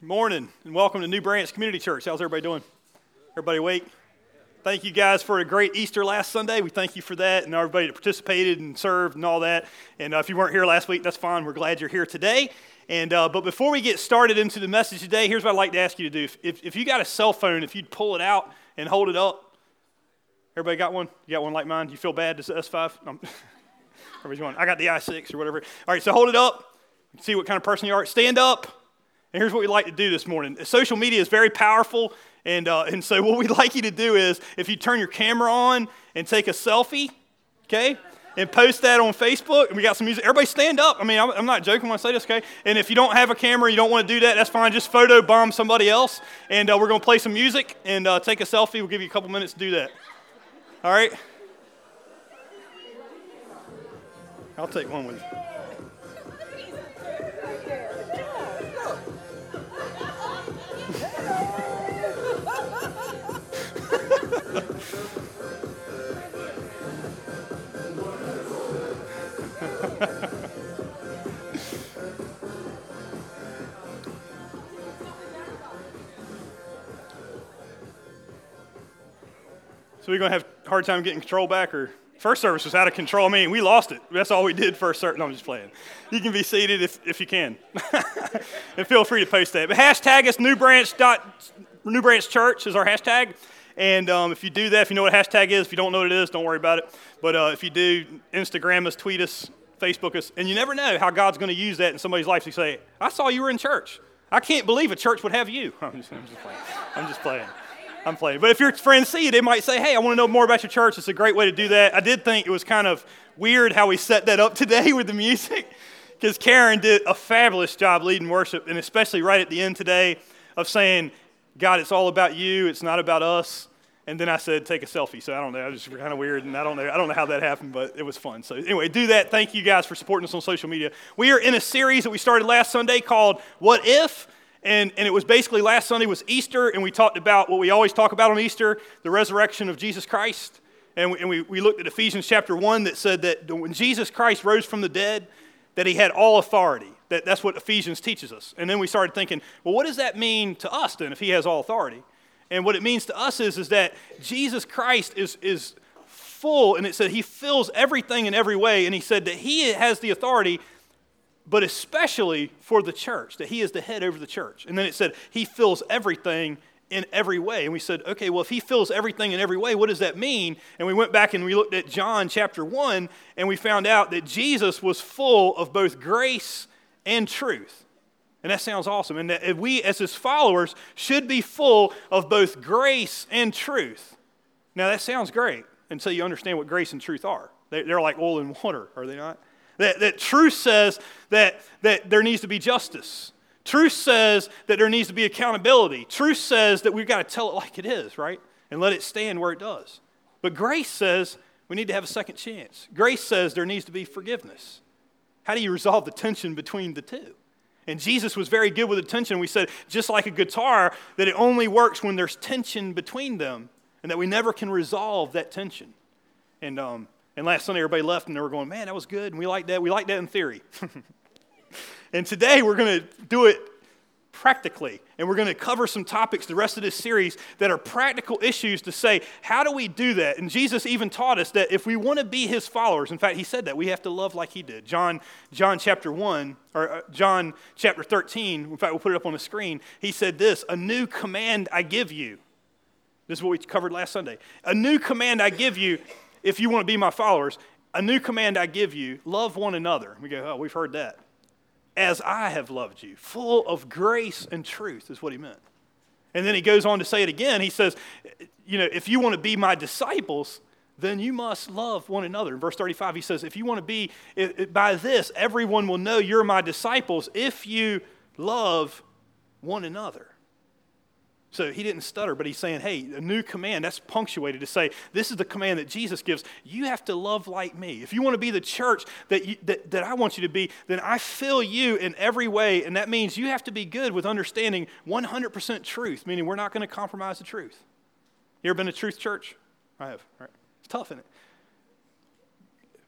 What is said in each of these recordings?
Good morning and welcome to New Branch Community Church. How's everybody doing? Everybody awake? Thank you guys for a great Easter last Sunday. We thank you for that and everybody that participated and served and all that. And uh, if you weren't here last week, that's fine. We're glad you're here today. And uh, but before we get started into the message today, here's what I'd like to ask you to do. If, if, if you got a cell phone, if you'd pull it out and hold it up. Everybody got one? You got one like mine? You feel bad? This S5? No. Everybody's going, I got the i6 or whatever. All right, so hold it up. See what kind of person you are. Stand up. And here's what we'd like to do this morning. Social media is very powerful, and, uh, and so what we'd like you to do is if you turn your camera on and take a selfie, okay, and post that on Facebook, and we got some music. Everybody stand up. I mean, I'm, I'm not joking when I say this, okay? And if you don't have a camera, you don't want to do that, that's fine. Just photo bomb somebody else, and uh, we're going to play some music and uh, take a selfie. We'll give you a couple minutes to do that. All right? I'll take one with you. So we're going to have a hard time getting control back, or first service was out of control. I mean, we lost it. That's all we did first. No, I'm just playing. You can be seated if, if you can. and feel free to post that. But hashtag us New Branch, dot, New Branch Church is our hashtag. And um, if you do that, if you know what hashtag is, if you don't know what it is, don't worry about it. But uh, if you do, Instagram us, tweet us, Facebook us. And you never know how God's going to use that in somebody's life. You say, I saw you were in church. I can't believe a church would have you. I'm just, I'm just playing. I'm just playing. I'm playing. But if your friends see it, they might say, hey, I want to know more about your church. It's a great way to do that. I did think it was kind of weird how we set that up today with the music because Karen did a fabulous job leading worship, and especially right at the end today of saying, God, it's all about you, it's not about us. And then I said, take a selfie. So I don't know. I was kind of weird, and I don't know. I don't know how that happened, but it was fun. So anyway, do that. Thank you guys for supporting us on social media. We are in a series that we started last Sunday called "What If." And, and it was basically last Sunday was Easter, and we talked about what we always talk about on Easter the resurrection of Jesus Christ. And we, and we, we looked at Ephesians chapter 1 that said that when Jesus Christ rose from the dead, that he had all authority. That, that's what Ephesians teaches us. And then we started thinking, well, what does that mean to us then if he has all authority? And what it means to us is, is that Jesus Christ is, is full, and it said he fills everything in every way, and he said that he has the authority but especially for the church, that he is the head over the church. And then it said he fills everything in every way. And we said, okay, well, if he fills everything in every way, what does that mean? And we went back and we looked at John chapter 1, and we found out that Jesus was full of both grace and truth. And that sounds awesome. And that we, as his followers, should be full of both grace and truth. Now, that sounds great until you understand what grace and truth are. They're like oil and water, are they not? That, that truth says that, that there needs to be justice. Truth says that there needs to be accountability. Truth says that we've got to tell it like it is, right? And let it stand where it does. But grace says we need to have a second chance. Grace says there needs to be forgiveness. How do you resolve the tension between the two? And Jesus was very good with the tension. We said, just like a guitar, that it only works when there's tension between them and that we never can resolve that tension. And um, and last Sunday, everybody left and they were going, man, that was good. And we like that. We like that in theory. and today, we're going to do it practically. And we're going to cover some topics the rest of this series that are practical issues to say, how do we do that? And Jesus even taught us that if we want to be his followers, in fact, he said that we have to love like he did. John, John chapter 1, or uh, John chapter 13, in fact, we'll put it up on the screen. He said this A new command I give you. This is what we covered last Sunday. A new command I give you if you want to be my followers, a new command I give you love one another. We go, oh, we've heard that. As I have loved you, full of grace and truth, is what he meant. And then he goes on to say it again. He says, you know, if you want to be my disciples, then you must love one another. In verse 35, he says, if you want to be, by this, everyone will know you're my disciples if you love one another. So he didn't stutter, but he's saying, hey, a new command, that's punctuated to say, this is the command that Jesus gives. You have to love like me. If you want to be the church that, you, that, that I want you to be, then I fill you in every way. And that means you have to be good with understanding 100% truth, meaning we're not going to compromise the truth. You ever been to Truth Church? I have. Right? It's tough, isn't it?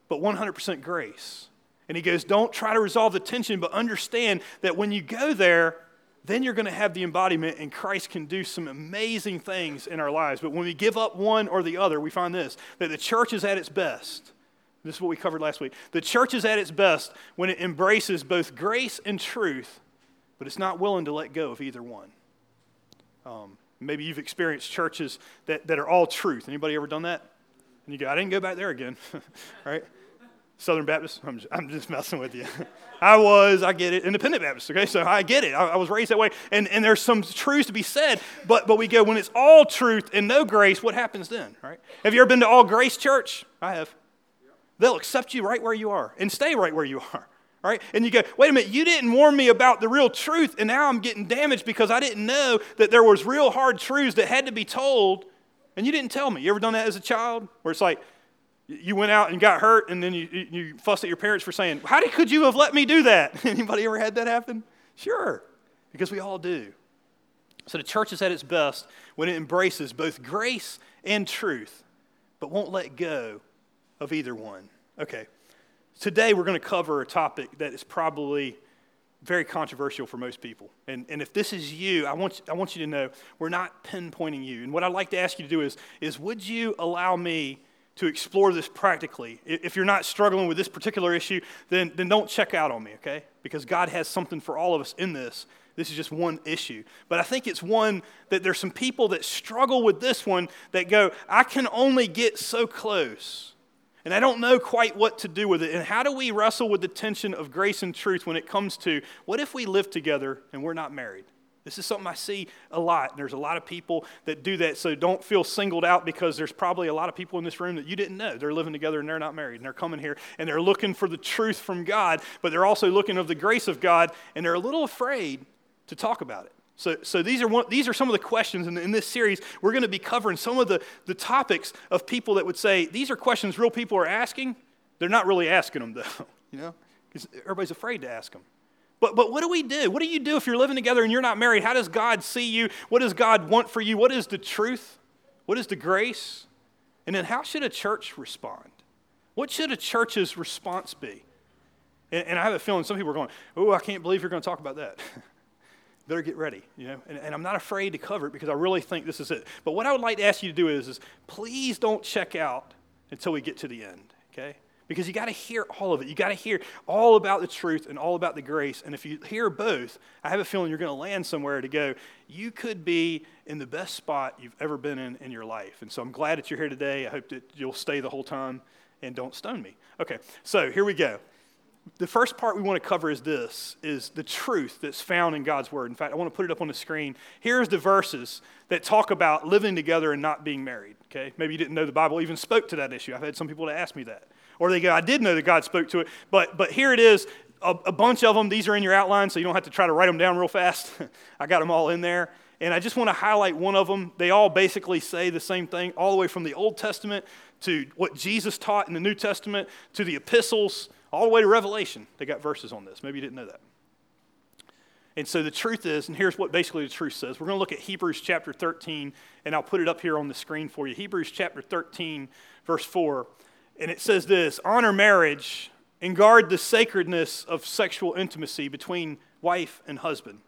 But 100% grace. And he goes, don't try to resolve the tension, but understand that when you go there, then you're going to have the embodiment, and Christ can do some amazing things in our lives. But when we give up one or the other, we find this that the church is at its best. This is what we covered last week. The church is at its best when it embraces both grace and truth, but it's not willing to let go of either one. Um, maybe you've experienced churches that, that are all truth. Anybody ever done that? And you go, I didn't go back there again, right? Southern Baptist? I'm just, I'm just messing with you. I was, I get it. Independent Baptist, okay? So I get it. I, I, was raised that way. And, and there's some truths to be said, but, but we go, when it's all truth and no grace, what happens then, right? Have you ever been to All Grace Church? I have. They'll accept you right where you are and stay right where you are, right? And you go, wait a minute, you didn't warn me about the real truth, and now I'm getting damaged because I didn't know that there was real hard truths that had to be told, and you didn't tell me. You ever done that as a child? Where it's like, you went out and got hurt and then you, you fussed at your parents for saying how did, could you have let me do that anybody ever had that happen sure because we all do so the church is at its best when it embraces both grace and truth but won't let go of either one okay today we're going to cover a topic that is probably very controversial for most people. And, and if this is you, I want, I want you to know we're not pinpointing you. And what I'd like to ask you to do is, is would you allow me to explore this practically. If you're not struggling with this particular issue, then, then don't check out on me, okay? Because God has something for all of us in this. This is just one issue. But I think it's one that there's some people that struggle with this one that go, I can only get so close. And I don't know quite what to do with it. And how do we wrestle with the tension of grace and truth when it comes to what if we live together and we're not married? This is something I see a lot. There's a lot of people that do that, so don't feel singled out because there's probably a lot of people in this room that you didn't know. They're living together and they're not married, and they're coming here and they're looking for the truth from God, but they're also looking of the grace of God, and they're a little afraid to talk about it. So, so these, are one, these are some of the questions in, in this series. We're going to be covering some of the, the topics of people that would say, these are questions real people are asking. They're not really asking them, though, you know, because everybody's afraid to ask them. But, but what do we do? What do you do if you're living together and you're not married? How does God see you? What does God want for you? What is the truth? What is the grace? And then how should a church respond? What should a church's response be? And, and I have a feeling some people are going, oh, I can't believe you're going to talk about that. Better get ready, you know. And, and, I'm not afraid to cover it because I really think this is it. But what I would like to ask you to do is, is please don't check out until we get to the end, okay? Because you got to hear all of it. You got to hear all about the truth and all about the grace. And if you hear both, I have a feeling you're going to land somewhere to go, you could be in the best spot you've ever been in in your life. And so I'm glad that you're here today. I hope that you'll stay the whole time and don't stone me. Okay, so here we go. The first part we want to cover is this is the truth that's found in God's word. In fact, I want to put it up on the screen. Here's the verses that talk about living together and not being married. Okay? Maybe you didn't know the Bible even spoke to that issue. I've had some people to ask me that. Or they go, I did know that God spoke to it, but, but here it is, a, a bunch of them. These are in your outline, so you don't have to try to write them down real fast. I got them all in there. And I just want to highlight one of them. They all basically say the same thing, all the way from the Old Testament to what Jesus taught in the New Testament to the epistles, all the way to Revelation. They got verses on this. Maybe you didn't know that. And so the truth is, and here's what basically the truth says. We're going to look at Hebrews chapter 13, and I'll put it up here on the screen for you. Hebrews chapter 13, verse 4. And it says this honor marriage and guard the sacredness of sexual intimacy between wife and husband.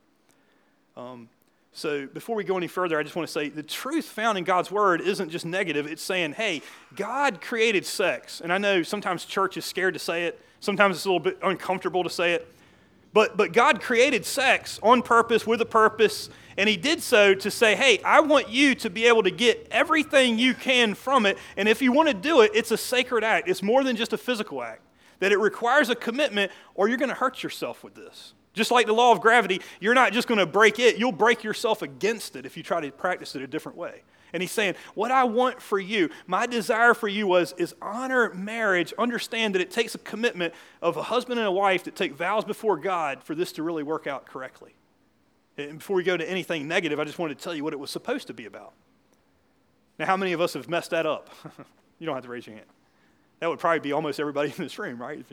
Um, so before we go any further, I just want to say the truth found in God's word isn't just negative. It's saying, hey, God created sex. And I know sometimes church is scared to say it, sometimes it's a little bit uncomfortable to say it. But, but God created sex on purpose, with a purpose, and He did so to say, hey, I want you to be able to get everything you can from it. And if you want to do it, it's a sacred act. It's more than just a physical act, that it requires a commitment, or you're going to hurt yourself with this. Just like the law of gravity, you're not just going to break it, you'll break yourself against it if you try to practice it a different way. And he's saying, What I want for you, my desire for you was is honor marriage. Understand that it takes a commitment of a husband and a wife that take vows before God for this to really work out correctly. And before we go to anything negative, I just wanted to tell you what it was supposed to be about. Now, how many of us have messed that up? you don't have to raise your hand. That would probably be almost everybody in this room, right?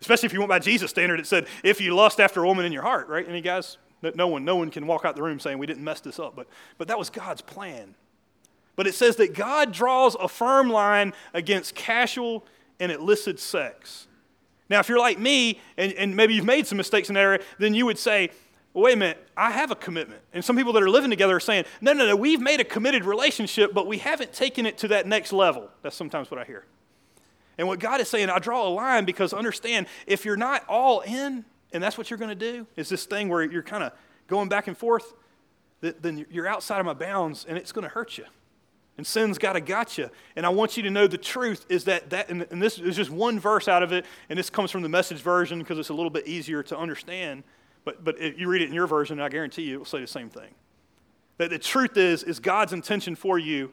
Especially if you went by Jesus' standard, it said, if you lust after a woman in your heart, right? Any guys? No one, no one can walk out the room saying we didn't mess this up, but, but that was God's plan. But it says that God draws a firm line against casual and illicit sex. Now, if you're like me, and, and maybe you've made some mistakes in that area, then you would say, well, wait a minute, I have a commitment. And some people that are living together are saying, no, no, no, we've made a committed relationship, but we haven't taken it to that next level. That's sometimes what I hear. And what God is saying, I draw a line because understand, if you're not all in, and that's what you're going to do, is this thing where you're kind of going back and forth, then you're outside of my bounds and it's going to hurt you. And sin's got to gotcha. And I want you to know the truth is that, that and, and this is just one verse out of it, and this comes from the message version because it's a little bit easier to understand. But, but if you read it in your version, I guarantee you it will say the same thing. That the truth is, is God's intention for you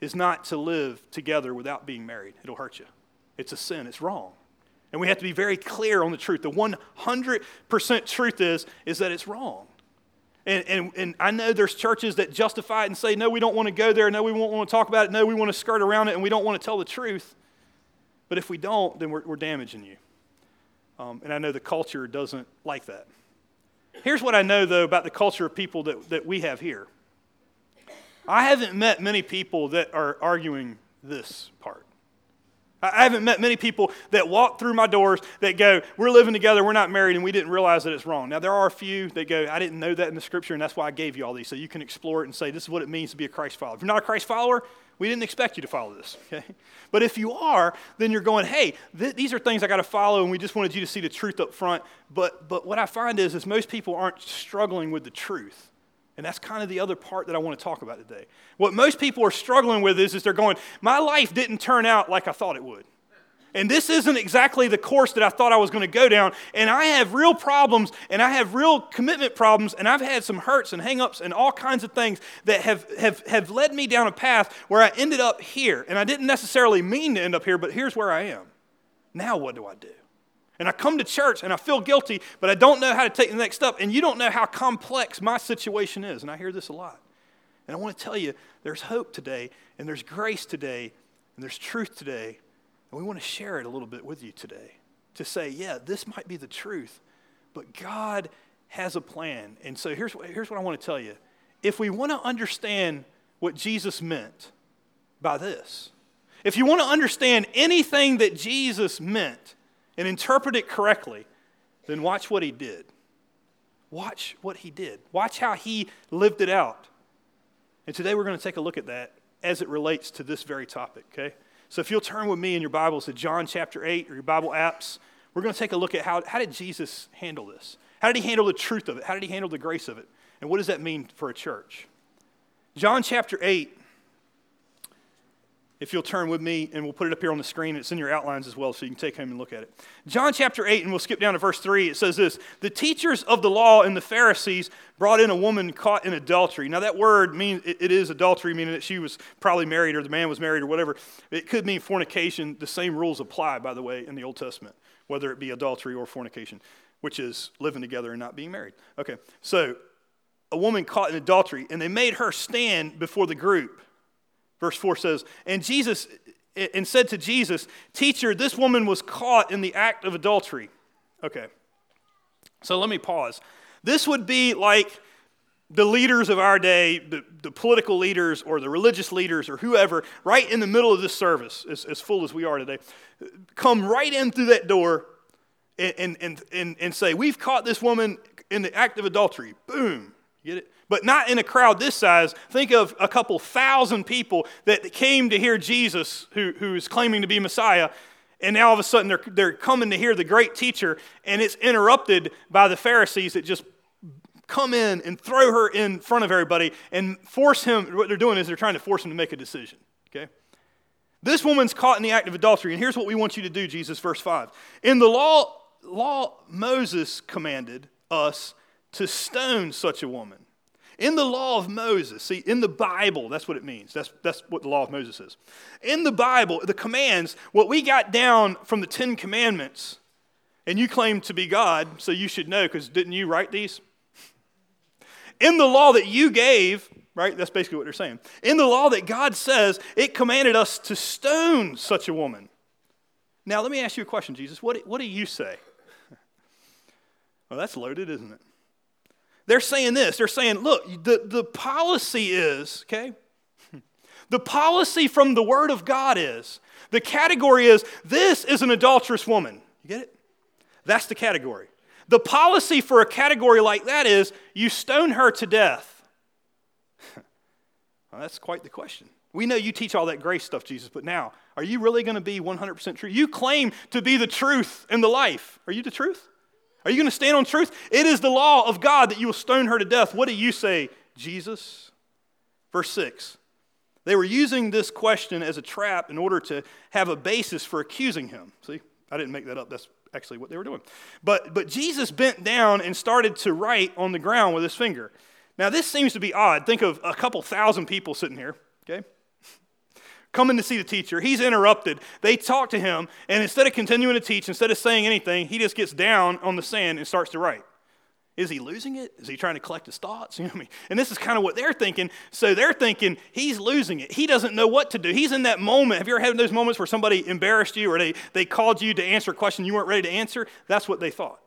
is not to live together without being married. It'll hurt you. It's a sin. It's wrong. And we have to be very clear on the truth. The 100% truth is, is that it's wrong. And, and, and I know there's churches that justify it and say, no, we don't want to go there. No, we won't want to talk about it. No, we want to skirt around it and we don't want to tell the truth. But if we don't, then we're, we're damaging you. Um, and I know the culture doesn't like that. Here's what I know, though, about the culture of people that, that we have here I haven't met many people that are arguing this part. I haven't met many people that walk through my doors that go, We're living together, we're not married, and we didn't realize that it's wrong. Now, there are a few that go, I didn't know that in the scripture, and that's why I gave you all these. So you can explore it and say, This is what it means to be a Christ follower. If you're not a Christ follower, we didn't expect you to follow this. Okay? But if you are, then you're going, Hey, th- these are things I got to follow, and we just wanted you to see the truth up front. But, but what I find is, is most people aren't struggling with the truth. And that's kind of the other part that I want to talk about today. What most people are struggling with is, is they're going, My life didn't turn out like I thought it would and this isn't exactly the course that I thought I was going to go down. And I have real problems, and I have real commitment problems, and I've had some hurts and hangups and all kinds of things that have, have, have led me down a path where I ended up here. And I didn't necessarily mean to end up here, but here's where I am. Now, what do I do? And I come to church and I feel guilty, but I don't know how to take the next step. And you don't know how complex my situation is. And I hear this a lot. And I want to tell you there's hope today, and there's grace today, and there's truth today and we want to share it a little bit with you today to say, yeah, this might be the truth, but God has a plan. And so here's, here's what I want to tell you. If we want to understand what Jesus meant by this, if you want to understand anything that Jesus meant and interpret it correctly, then watch what he did. Watch what he did. Watch how he lived it out. And today we're going to take a look at that as it relates to this very topic, okay? So if you'll turn with me in your Bibles to John chapter 8 or your Bible apps, we're going to take a look at how, how did Jesus handle this? How did he handle the truth of it? How did he handle the grace of it? And what does that mean for a church? John chapter 8, if you'll turn with me, and we'll put it up here on the screen. It's in your outlines as well, so you can take home and look at it. John chapter 8, and we'll skip down to verse 3. It says this The teachers of the law and the Pharisees brought in a woman caught in adultery. Now, that word means it, it is adultery, meaning that she was probably married or the man was married or whatever. It could mean fornication. The same rules apply, by the way, in the Old Testament, whether it be adultery or fornication, which is living together and not being married. Okay, so a woman caught in adultery, and they made her stand before the group. Verse 4 says, And Jesus and said to Jesus, Teacher, this woman was caught in the act of adultery. Okay. So let me pause. This would be like the leaders of our day, the, the political leaders or the religious leaders or whoever, right in the middle of this service, as, as full as we are today, come right in through that door and, and, and, and say, We've caught this woman in the act of adultery. Boom. Get it? But not in a crowd this size. Think of a couple thousand people that came to hear Jesus, who, who is claiming to be Messiah, and now all of a sudden they're, they're coming to hear the great teacher, and it's interrupted by the Pharisees that just come in and throw her in front of everybody and force him. What they're doing is they're trying to force him to make a decision. Okay? This woman's caught in the act of adultery, and here's what we want you to do, Jesus, verse 5. In the law, law Moses commanded us to stone such a woman. In the law of Moses, see, in the Bible, that's what it means. That's, that's what the law of Moses is. In the Bible, the commands, what we got down from the Ten Commandments, and you claim to be God, so you should know, because didn't you write these? In the law that you gave, right? That's basically what they're saying. In the law that God says, it commanded us to stone such a woman. Now, let me ask you a question, Jesus. What, what do you say? Well, that's loaded, isn't it? They're saying this. They're saying, look, the, the policy is, okay? The policy from the Word of God is, the category is, this is an adulterous woman. You get it? That's the category. The policy for a category like that is you stone her to death. well, that's quite the question. We know you teach all that grace stuff, Jesus, but now, are you really going to be 100% true? You claim to be the truth and the life. Are you the truth? Are you going to stand on truth? It is the law of God that you will stone her to death. What do you say, Jesus? Verse 6. They were using this question as a trap in order to have a basis for accusing him. See, I didn't make that up. That's actually what they were doing. But, but Jesus bent down and started to write on the ground with his finger. Now, this seems to be odd. Think of a couple thousand people sitting here, okay? Coming to see the teacher. He's interrupted. They talk to him, and instead of continuing to teach, instead of saying anything, he just gets down on the sand and starts to write. Is he losing it? Is he trying to collect his thoughts? You know I mean? And this is kind of what they're thinking. So they're thinking he's losing it. He doesn't know what to do. He's in that moment. Have you ever had those moments where somebody embarrassed you or they, they called you to answer a question you weren't ready to answer? That's what they thought.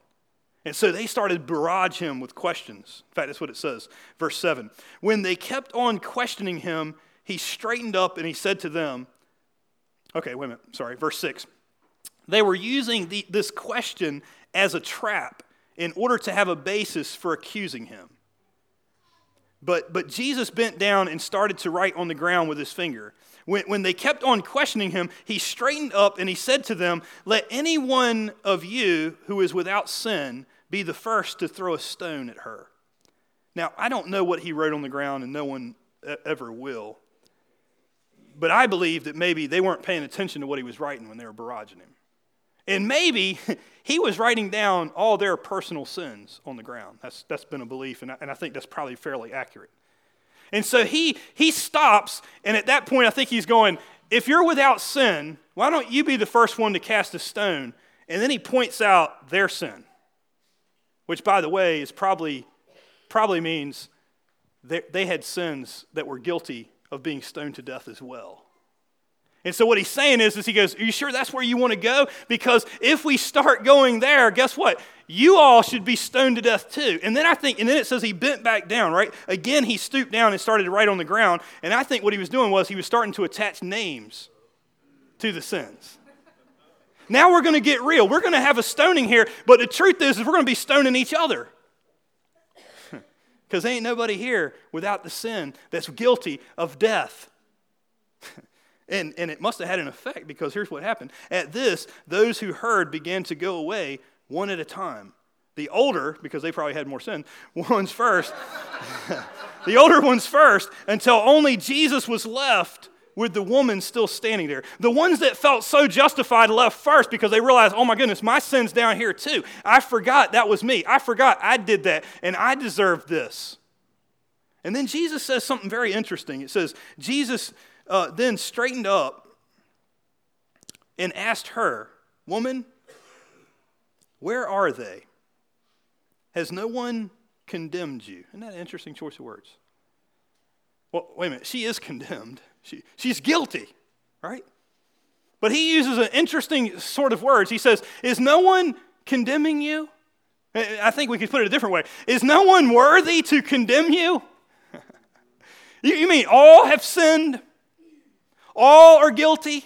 And so they started barrage him with questions. In fact, that's what it says. Verse 7. When they kept on questioning him, he straightened up and he said to them, Okay, wait a minute. Sorry. Verse 6. They were using the, this question as a trap in order to have a basis for accusing him. But, but Jesus bent down and started to write on the ground with his finger. When, when they kept on questioning him, he straightened up and he said to them, Let any one of you who is without sin be the first to throw a stone at her. Now, I don't know what he wrote on the ground, and no one ever will. But I believe that maybe they weren't paying attention to what he was writing when they were barraging him. And maybe he was writing down all their personal sins on the ground. That's, that's been a belief, and I, and I think that's probably fairly accurate. And so he, he stops, and at that point, I think he's going, If you're without sin, why don't you be the first one to cast a stone? And then he points out their sin, which, by the way, is probably, probably means they, they had sins that were guilty of being stoned to death as well. And so what he's saying is, is he goes, Are you sure that's where you want to go? Because if we start going there, guess what? You all should be stoned to death too. And then I think, and then it says he bent back down, right? Again, he stooped down and started to write on the ground. And I think what he was doing was he was starting to attach names to the sins. Now we're going to get real. We're going to have a stoning here, but the truth is, is we're going to be stoning each other. Because ain't nobody here without the sin that's guilty of death. And, and it must have had an effect because here's what happened. At this, those who heard began to go away one at a time. The older, because they probably had more sin, ones first. the older ones first, until only Jesus was left with the woman still standing there. The ones that felt so justified left first because they realized, oh my goodness, my sin's down here too. I forgot that was me. I forgot I did that and I deserved this. And then Jesus says something very interesting. It says, Jesus uh, then straightened up and asked her, Woman, where are they? Has no one condemned you? Isn't that an interesting choice of words? Well, wait a minute. She is condemned. She, she's guilty, right? But he uses an interesting sort of words. He says, Is no one condemning you? I think we could put it a different way. Is no one worthy to condemn you? you, you mean all have sinned? All are guilty.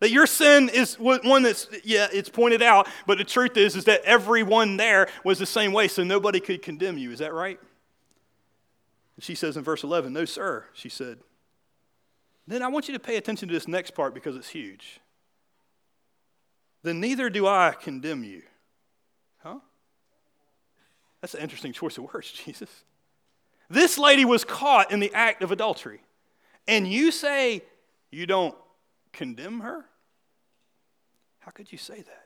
That your sin is one that's, yeah, it's pointed out, but the truth is, is that everyone there was the same way, so nobody could condemn you. Is that right? She says in verse 11, No, sir, she said. Then I want you to pay attention to this next part because it's huge. Then neither do I condemn you. Huh? That's an interesting choice of words, Jesus. This lady was caught in the act of adultery. And you say, you don't condemn her? How could you say that?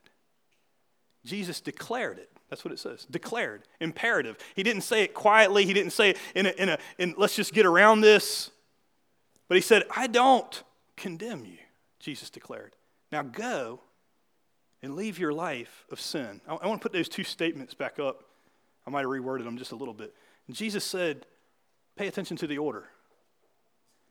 Jesus declared it. That's what it says. Declared, imperative. He didn't say it quietly. He didn't say it in a, in a in let's just get around this. But he said, I don't condemn you, Jesus declared. Now go and leave your life of sin. I, want to put those two statements back up. I might have reworded them just a little bit. And Jesus said, pay attention to the order.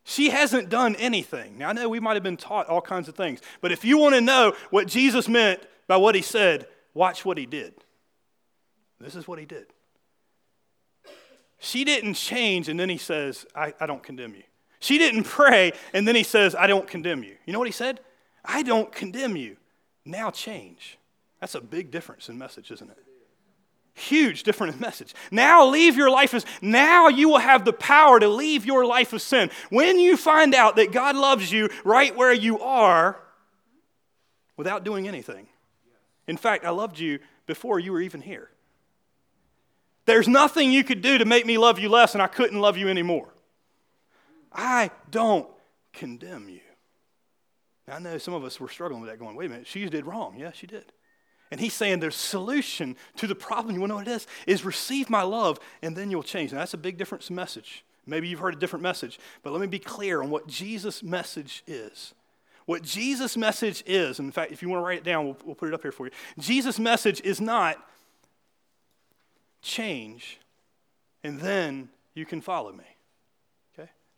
She hasn't done anything. Now, I know we might have been taught all kinds of things, but if you want to know what Jesus meant by what he said, watch what he did. This is what he did. She didn't change, and then he says, I, I don't condemn you. She didn't pray, and then he says, I don't condemn you. You know what he said? I don't condemn you. Now change. That's a big difference in message, isn't it? Huge difference in message. Now leave your life as, now you will have the power to leave your life of sin. When you find out that God loves you right where you are without doing anything. In fact, I loved you before you were even here. There's nothing you could do to make me love you less, and I couldn't love you anymore. I don't condemn you. Now, I know some of us were struggling with that, going, wait a minute, she did wrong. Yeah, she did. And he's saying the solution to the problem, you want to know what it is? Is receive my love and then you'll change. Now, that's a big difference message. Maybe you've heard a different message, but let me be clear on what Jesus' message is. What Jesus' message is, And in fact, if you want to write it down, we'll, we'll put it up here for you. Jesus' message is not change and then you can follow me.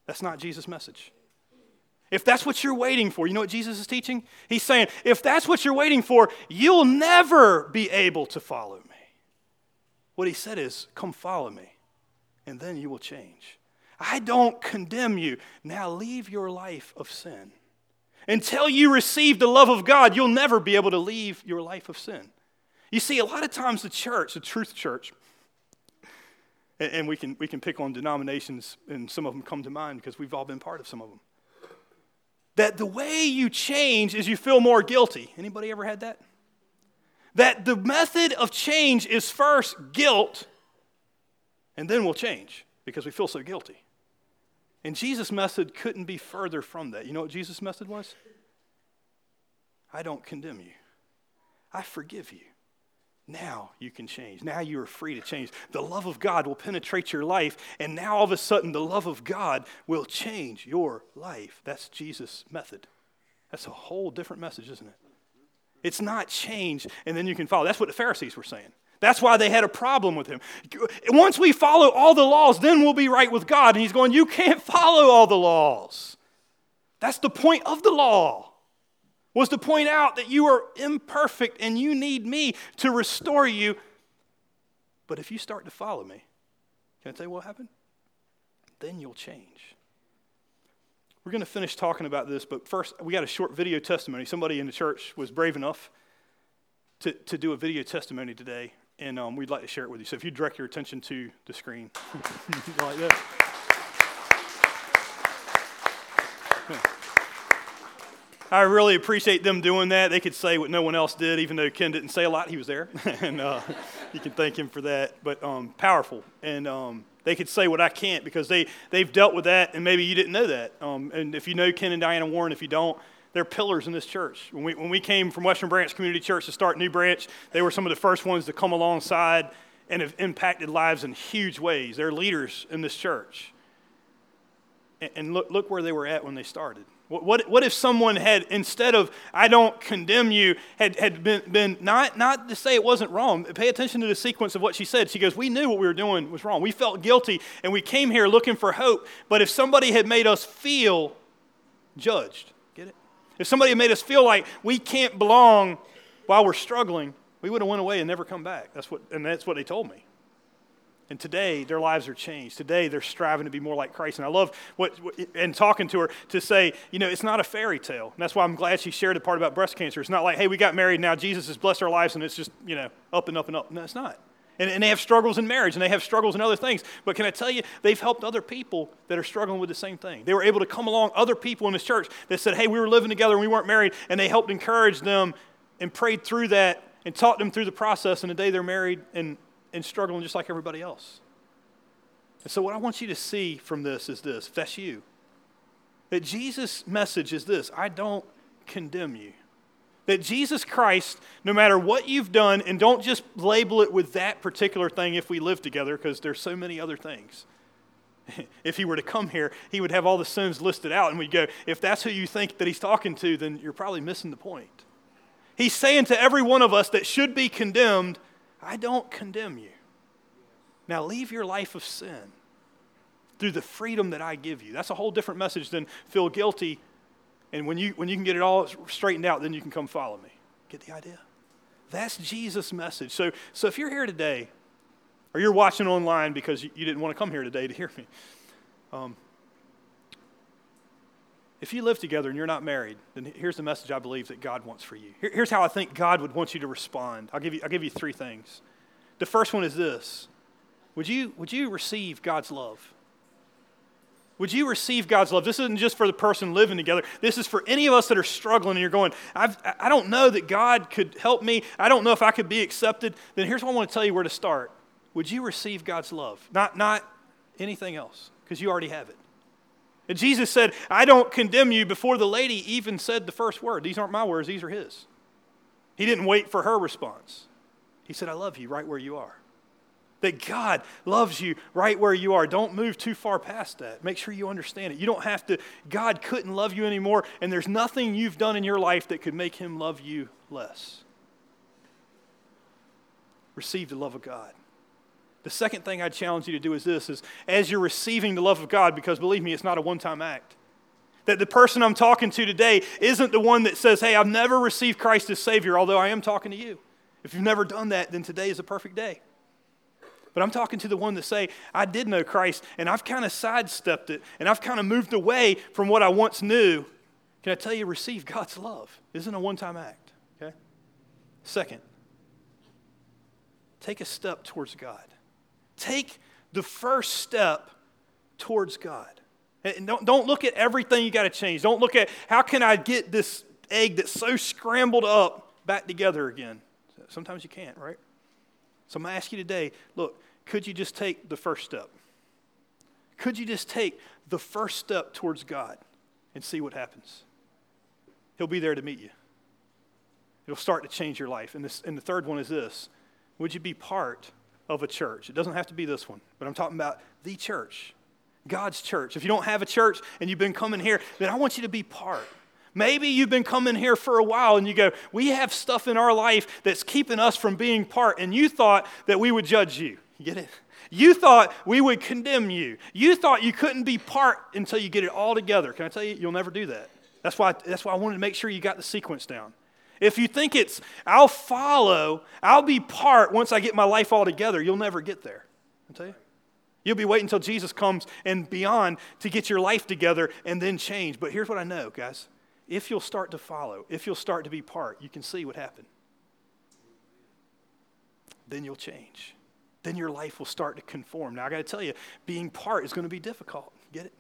That's not Jesus' message. If that's what you're waiting for, you know what Jesus is teaching? He's saying, if that's what you're waiting for, you'll never be able to follow me. What he said is, come follow me, and then you will change. I don't condemn you. Now leave your life of sin. Until you receive the love of God, you'll never be able to leave your life of sin. You see, a lot of times the church, the truth church, and we can, we can pick on denominations, and some of them come to mind because we've all been part of some of them that the way you change is you feel more guilty. Anybody ever had that? That the method of change is first guilt, and then we'll change because we feel so guilty. And Jesus' method couldn't be further from that. You know what Jesus' method was? I don't condemn you. I forgive you. Now you can change. Now you are free to change. The love of God will penetrate your life, and now all of a sudden the love of God will change your life. That's Jesus' method. That's a whole different message, isn't it? It's not change and then you can follow. That's what the Pharisees were saying. That's why they had a problem with him. Once we follow all the laws, then we'll be right with God. And he's going, You can't follow all the laws. That's the point of the law was to point out that you are imperfect and you need me to restore you. But if you start to follow me, can I tell you what happened? Then you'll change. We're going to finish talking about this, but first, we got a short video testimony. Somebody in the church was brave enough to, to do a video testimony today, and um, we'd like to share it with you. So if you direct your attention to the screen, like that. I really appreciate them doing that. They could say what no one else did, even though Ken didn't say a lot. He was there, and uh, you can thank him for that. But um, powerful, and um, they could say what I can't because they they've dealt with that, and maybe you didn't know that. Um, and if you know Ken and Diana Warren, if you don't, they're pillars in this church. When we when we came from Western Branch Community Church to start New Branch, they were some of the first ones to come alongside and have impacted lives in huge ways. They're leaders in this church. And, look look where they were at when they started. What, what if someone had, instead of, I don't condemn you, had, had been, been not, not to say it wasn't wrong, pay attention to the sequence of what she said. She goes, We knew what we were doing was wrong. We felt guilty and we came here looking for hope. But if somebody had made us feel judged, get it? If somebody had made us feel like we can't belong while we're struggling, we would have went away and never come back. That's what, and that's what they told me. And today, their lives are changed. Today, they're striving to be more like Christ. And I love what, and talking to her to say, you know, it's not a fairy tale. And that's why I'm glad she shared the part about breast cancer. It's not like, hey, we got married, now Jesus has blessed our lives, and it's just, you know, up and up and up. No, it's not. And, and they have struggles in marriage, and they have struggles in other things. But can I tell you, they've helped other people that are struggling with the same thing. They were able to come along, other people in this church that said, hey, we were living together and we weren't married, and they helped encourage them and prayed through that and taught them through the process. And today they're married and, and struggling just like everybody else. And so, what I want you to see from this is this that's you, that Jesus' message is this I don't condemn you. That Jesus Christ, no matter what you've done, and don't just label it with that particular thing if we live together, because there's so many other things. if he were to come here, he would have all the sins listed out, and we'd go, if that's who you think that he's talking to, then you're probably missing the point. He's saying to every one of us that should be condemned, I don't condemn you. Now leave your life of sin through the freedom that I give you. That's a whole different message than feel guilty. And when you, when you can get it all straightened out, then you can come follow me. Get the idea? That's Jesus' message. So, so if you're here today, or you're watching online because you, you didn't want to come here today to hear me, um, if you live together and you're not married, then here's the message I believe that God wants for you. Here, here's how I think God would want you to respond. I'll give you, I'll give you three things. The first one is this Would you, would you receive God's love? Would you receive God's love? This isn't just for the person living together. This is for any of us that are struggling and you're going, I've, I don't know that God could help me. I don't know if I could be accepted. Then here's what I want to tell you where to start. Would you receive God's love? Not, not anything else, because you already have it. And Jesus said, I don't condemn you before the lady even said the first word. These aren't my words, these are his. He didn't wait for her response. He said, I love you right where you are. That God loves you right where you are. Don't move too far past that. Make sure you understand it. You don't have to, God couldn't love you anymore, and there's nothing you've done in your life that could make him love you less. Receive the love of God. The second thing I challenge you to do is this is as you're receiving the love of God, because believe me, it's not a one-time act. That the person I'm talking to today isn't the one that says, Hey, I've never received Christ as Savior, although I am talking to you. If you've never done that, then today is a perfect day. But I'm talking to the one that say, I did know Christ, and I've kind of sidestepped it, and I've kind of moved away from what I once knew. Can I tell you, receive God's love? Isn't a one-time act. Okay? Second, take a step towards God. Take the first step towards God. And don't, don't look at everything you got to change. Don't look at how can I get this egg that's so scrambled up back together again. Sometimes you can't, right? So I'm going to ask you today look, could you just take the first step? Could you just take the first step towards God and see what happens? He'll be there to meet you. It'll start to change your life. And, this, and the third one is this Would you be part of a church? It doesn't have to be this one, but I'm talking about the church, God's church. If you don't have a church and you've been coming here, then I want you to be part. Maybe you've been coming here for a while and you go, We have stuff in our life that's keeping us from being part, and you thought that we would judge you. You get it? You thought we would condemn you. You thought you couldn't be part until you get it all together. Can I tell you, you'll never do that. That's why, that's why I wanted to make sure you got the sequence down. If you think it's, I'll follow, I'll be part once I get my life all together, you'll never get there. I tell you. You'll be waiting until Jesus comes and beyond to get your life together and then change. But here's what I know, guys if you'll start to follow, if you'll start to be part, you can see what happened. Then you'll change. Then your life will start to conform. Now, I got to tell you, being part is going to be difficult. Get it?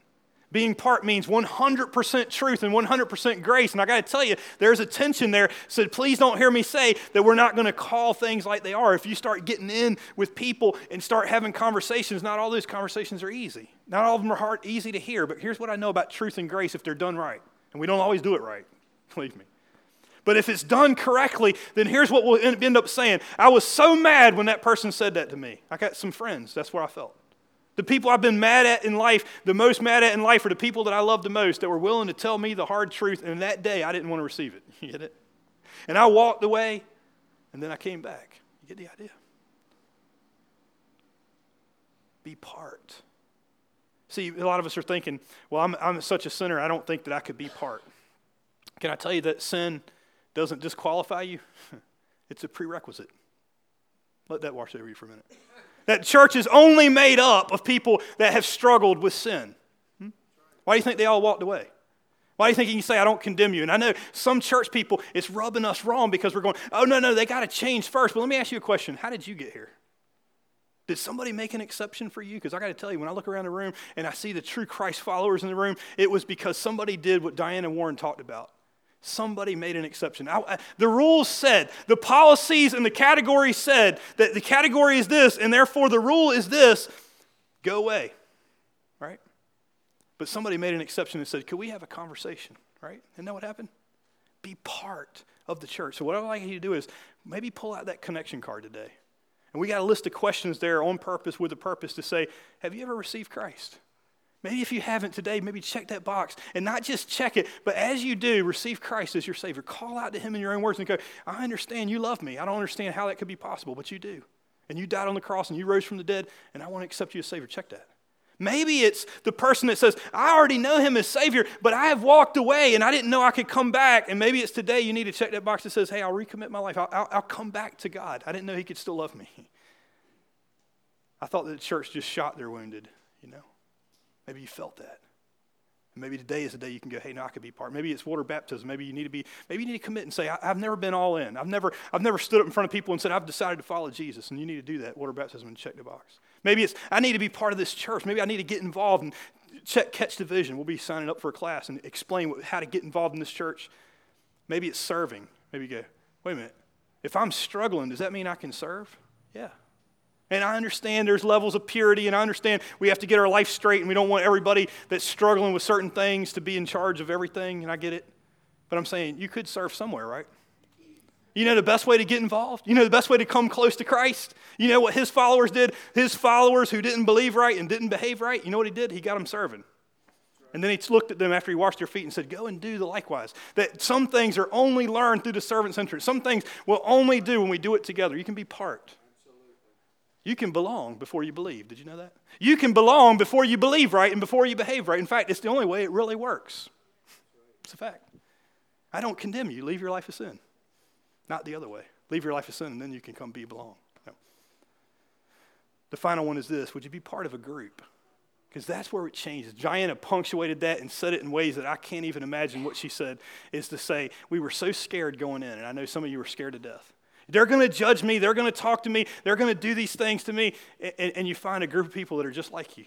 Being part means 100% truth and 100% grace. And I got to tell you, there's a tension there. So please don't hear me say that we're not going to call things like they are. If you start getting in with people and start having conversations, not all those conversations are easy. Not all of them are hard, easy to hear. But here's what I know about truth and grace if they're done right. And we don't always do it right, believe me. But if it's done correctly, then here's what we'll end up saying. I was so mad when that person said that to me. I got some friends, that's where I felt. The people I've been mad at in life, the most mad at in life, are the people that I love the most that were willing to tell me the hard truth. And that day, I didn't want to receive it. You get it? And I walked away, and then I came back. You get the idea? Be part. See, a lot of us are thinking, well, I'm, I'm such a sinner, I don't think that I could be part. Can I tell you that sin doesn't disqualify you? It's a prerequisite. Let that wash over you for a minute. That church is only made up of people that have struggled with sin. Hmm? Why do you think they all walked away? Why do you think you can say, I don't condemn you? And I know some church people, it's rubbing us wrong because we're going, oh, no, no, they got to change first. But let me ask you a question How did you get here? Did somebody make an exception for you? Because I got to tell you, when I look around the room and I see the true Christ followers in the room, it was because somebody did what Diane and Warren talked about. Somebody made an exception. I, I, the rules said, the policies and the category said that the category is this, and therefore the rule is this go away, right? But somebody made an exception and said, Could we have a conversation, right? And know what happened? Be part of the church. So, what I'd like you to do is maybe pull out that connection card today. And we got a list of questions there on purpose with a purpose to say, Have you ever received Christ? Maybe if you haven't today, maybe check that box and not just check it, but as you do, receive Christ as your Savior. Call out to Him in your own words and go, I understand you love me. I don't understand how that could be possible, but you do. And you died on the cross and you rose from the dead, and I want to accept you as Savior. Check that. Maybe it's the person that says, I already know Him as Savior, but I have walked away and I didn't know I could come back. And maybe it's today you need to check that box that says, Hey, I'll recommit my life. I'll, I'll, I'll come back to God. I didn't know He could still love me. I thought that the church just shot their wounded, you know. Maybe you felt that. Maybe today is the day you can go, hey, no, I could be part. Maybe it's water baptism. Maybe you need to be, maybe you need to commit and say, I, have never been all in. I've never, I've never stood up in front of people and said, I've decided to follow Jesus. And you need to do that, water baptism, and check the box. Maybe it's, I need to be part of this church. Maybe I need to get involved and check catch the vision. We'll be signing up for a class and explain what, how to get involved in this church. Maybe it's serving. Maybe you go, wait a minute. If I'm struggling, does that mean I can serve? Yeah. And I understand there's levels of purity, and I understand we have to get our life straight, and we don't want everybody that's struggling with certain things to be in charge of everything, and I get it. But I'm saying you could serve somewhere, right? You know the best way to get involved? You know the best way to come close to Christ? You know what his followers did? His followers who didn't believe right and didn't behave right, you know what he did? He got them serving. And then he looked at them after he washed their feet and said, Go and do the likewise. That some things are only learned through the servant's centered. Some things we'll only do when we do it together. You can be part. You can belong before you believe. Did you know that? You can belong before you believe right and before you behave right. In fact, it's the only way it really works. It's a fact. I don't condemn you. Leave your life of sin. Not the other way. Leave your life of sin and then you can come be belong. No. The final one is this Would you be part of a group? Because that's where it changes. Diana punctuated that and said it in ways that I can't even imagine what she said, is to say, We were so scared going in, and I know some of you were scared to death. They're going to judge me. They're going to talk to me. They're going to do these things to me. And, and, you find a group of people that are just like you.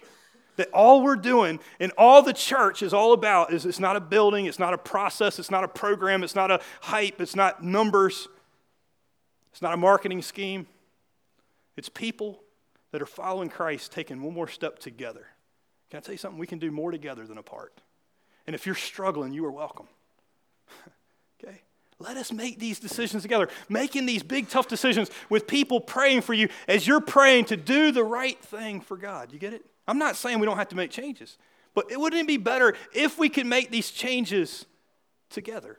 That all we're doing and all the church is all about is it's not a building, it's not a process, it's not a program, it's not a hype, it's not numbers, it's not a marketing scheme. It's people that are following Christ taking one more step together. Can I tell you something? We can do more together than apart. And if you're struggling, you are welcome. okay? Let us make these decisions together. Making these big, tough decisions with people praying for you as you're praying to do the right thing for God. You get it? I'm not saying we don't have to make changes, but it wouldn't it be better if we could make these changes together?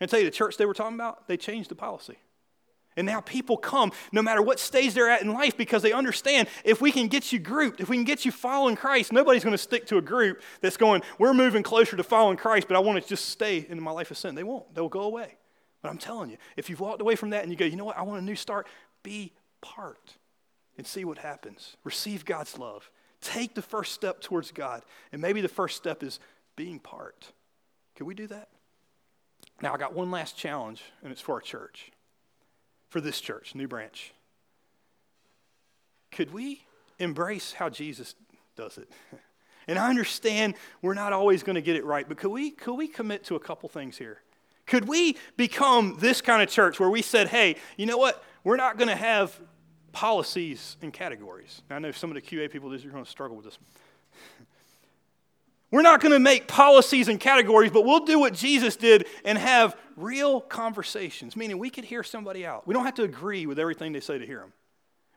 And tell you the church they were talking about, they changed the policy. And now people come no matter what stage they're at in life because they understand if we can get you grouped, if we can get you following Christ, nobody's going to stick to a group that's going, we're moving closer to following Christ, but I want to just stay in my life of sin. They won't. They'll go away. But I'm telling you, if you've walked away from that and you go, you know what, I want a new start, be part and see what happens. Receive God's love. Take the first step towards God. And maybe the first step is being part. Can we do that? Now, I got one last challenge, and it's for our church for this church, New Branch. Could we embrace how Jesus does it? And I understand we're not always going to get it right, but could we, could we commit to a couple things here? Could we become this kind of church where we said, hey, you know what? We're not going to have policies and categories. Now, I know some of the QA people, are going to struggle with this. We're not going to make policies and categories, but we'll do what Jesus did and have real conversations, meaning we could hear somebody out. We don't have to agree with everything they say to hear them.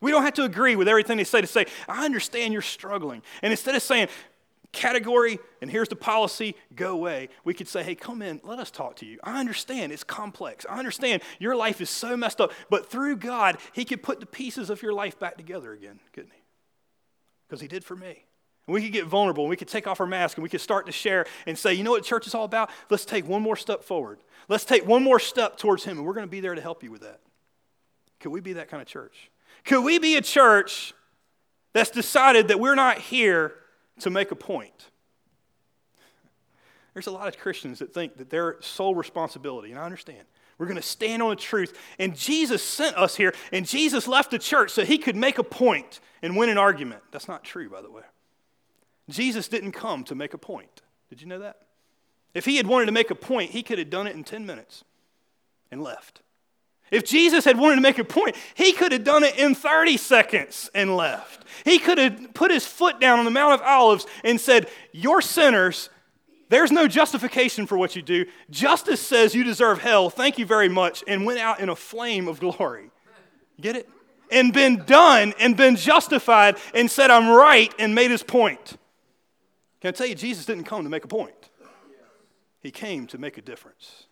We don't have to agree with everything they say to say, I understand you're struggling. And instead of saying, category and here's the policy, go away, we could say, hey, come in, let us talk to you. I understand it's complex. I understand your life is so messed up, but through God, He could put the pieces of your life back together again, couldn't He? Because He did for me. And we could get vulnerable and we could take off our mask and we could start to share and say, you know what church is all about? Let's take one more step forward. Let's take one more step towards Him, and we're going to be there to help you with that. Could we be that kind of church? Could we be a church that's decided that we're not here to make a point? There's a lot of Christians that think that their sole responsibility, and I understand, we're going to stand on the truth. And Jesus sent us here, and Jesus left the church so he could make a point and win an argument. That's not true, by the way. Jesus didn't come to make a point. Did you know that? If he had wanted to make a point, he could have done it in 10 minutes and left. If Jesus had wanted to make a point, he could have done it in 30 seconds and left. He could have put his foot down on the Mount of Olives and said, You're sinners. There's no justification for what you do. Justice says you deserve hell. Thank you very much. And went out in a flame of glory. Get it? And been done and been justified and said, I'm right and made his point. Can I tell you, Jesus didn't come to make a point, He came to make a difference.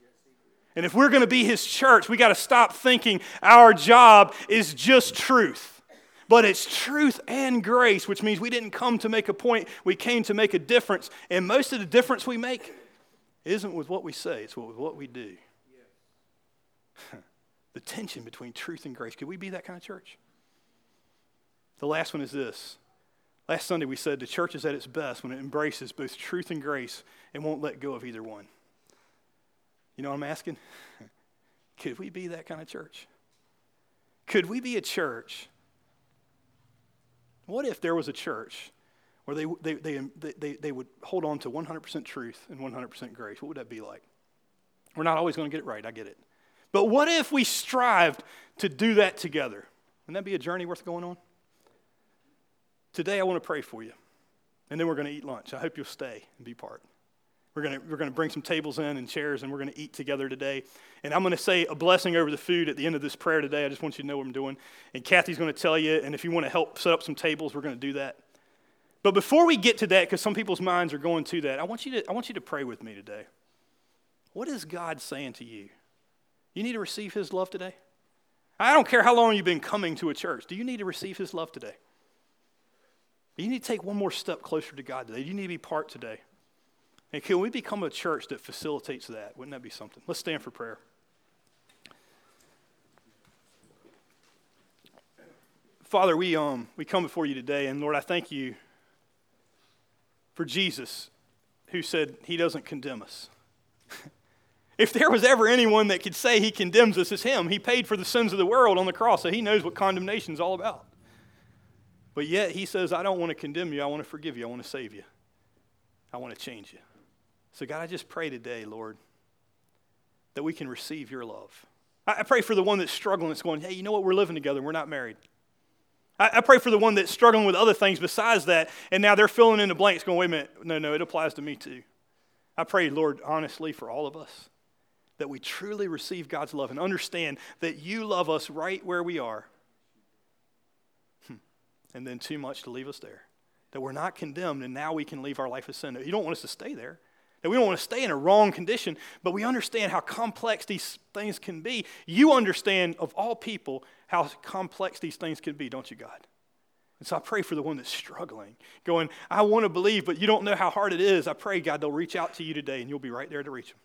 And if we're going to be His church, we got to stop thinking our job is just truth. But it's truth and grace, which means we didn't come to make a point, we came to make a difference. And most of the difference we make isn't with what we say, it's with what we do. the tension between truth and grace. Could we be that kind of church? The last one is this Last Sunday we said the church is at its best when it embraces both truth and grace and won't let go of either one. You know what I'm asking? Could we be that kind of church? Could we be a church? What if there was a church where they, they, they, they, they would hold on to 100% truth and 100% grace? What would that be like? We're not always going to get it right, I get it. But what if we strived to do that together? Wouldn't that be a journey worth going on? Today, I want to pray for you. And then we're going to eat lunch. I hope you'll stay and be part. We're going to, we're going to bring some tables in and chairs, and we're going to eat together today. And I'm going to say a blessing over the food at the end of this prayer today. I just want you to know what I'm doing. And Kathy's going to tell you, and if you want to help set up some tables, we're going to do that. But before we get to that, because some people's minds are going to that, I want, you to, I want you to pray with me today. What is God saying to you? You need to receive His love today? I don't care how long you've been coming to a church. Do you need to receive His love today? You need to take one more step closer to God today. You need to be part today. And can we become a church that facilitates that? Wouldn't that be something? Let's stand for prayer. Father, we, um, we come before you today, and Lord, I thank you for Jesus who said he doesn't condemn us. if there was ever anyone that could say he condemns us, it's him. He paid for the sins of the world on the cross, so he knows what condemnation is all about. But yet he says, I don't want to condemn you. I want to forgive you. I want to save you. I want to change you. So, God, I just pray today, Lord, that we can receive your love. I pray for the one that's struggling, that's going, hey, you know what? We're living together. We're not married. I, pray for the one that's struggling with other things besides that, and now they're filling in the blanks, going, wait a minute, no, no, it applies to me too. I pray, Lord, honestly, for all of us, that we truly receive God's love and understand that you love us right where we are, hmm. and then too much to leave us there. That we're not condemned, and now we can leave our life of sin. You don't want us to stay there. That we don't want to stay in a wrong condition, but we understand how complex these things can be. You understand, of all people, how complex these things can be, don't you, God? And so I pray for the one that's struggling, going, I want to believe, but you don't know how hard it is. I pray, God, they'll reach out to you today and you'll be right there to reach them.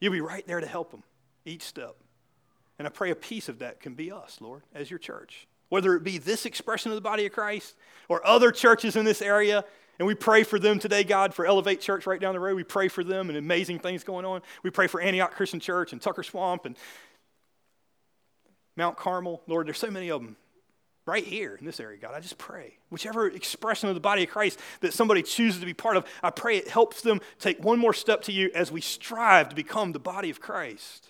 You'll be right there to help them each step. And I pray a piece of that can be us, Lord, as your church. Whether it be this expression of the body of Christ or other churches in this area, and we pray for them today, God, for Elevate Church right down the road. We pray for them and amazing things going on. We pray for Antioch Christian Church and Tucker Swamp and Mount Carmel. Lord, there's so many of them right here in this area, God. I just pray. Whichever expression of the body of Christ that somebody chooses to be part of, I pray it helps them take one more step to you as we strive to become the body of Christ.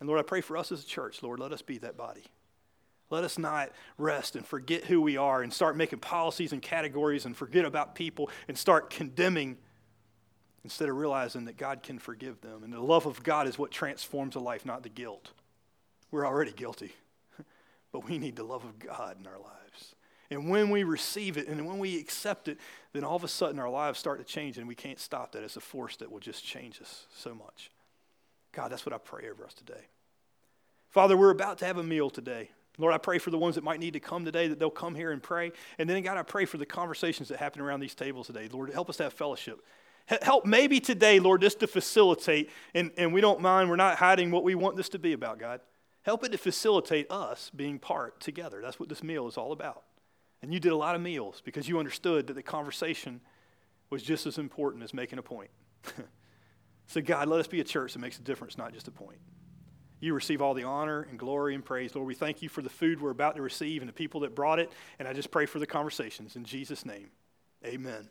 And Lord, I pray for us as a church, Lord, let us be that body. Let us not rest and forget who we are and start making policies and categories and forget about people and start condemning instead of realizing that God can forgive them. And the love of God is what transforms a life, not the guilt. We're already guilty, but we need the love of God in our lives. And when we receive it and when we accept it, then all of a sudden our lives start to change and we can't stop that. It's a force that will just change us so much. God, that's what I pray over us today. Father, we're about to have a meal today. Lord, I pray for the ones that might need to come today, that they'll come here and pray. And then, God, I pray for the conversations that happen around these tables today. Lord, help us have fellowship. Help maybe today, Lord, just to facilitate, and, and we don't mind, we're not hiding what we want this to be about, God. Help it to facilitate us being part together. That's what this meal is all about. And you did a lot of meals because you understood that the conversation was just as important as making a point. so, God, let us be a church that makes a difference, not just a point. You receive all the honor and glory and praise. Lord, we thank you for the food we're about to receive and the people that brought it. And I just pray for the conversations. In Jesus' name, amen.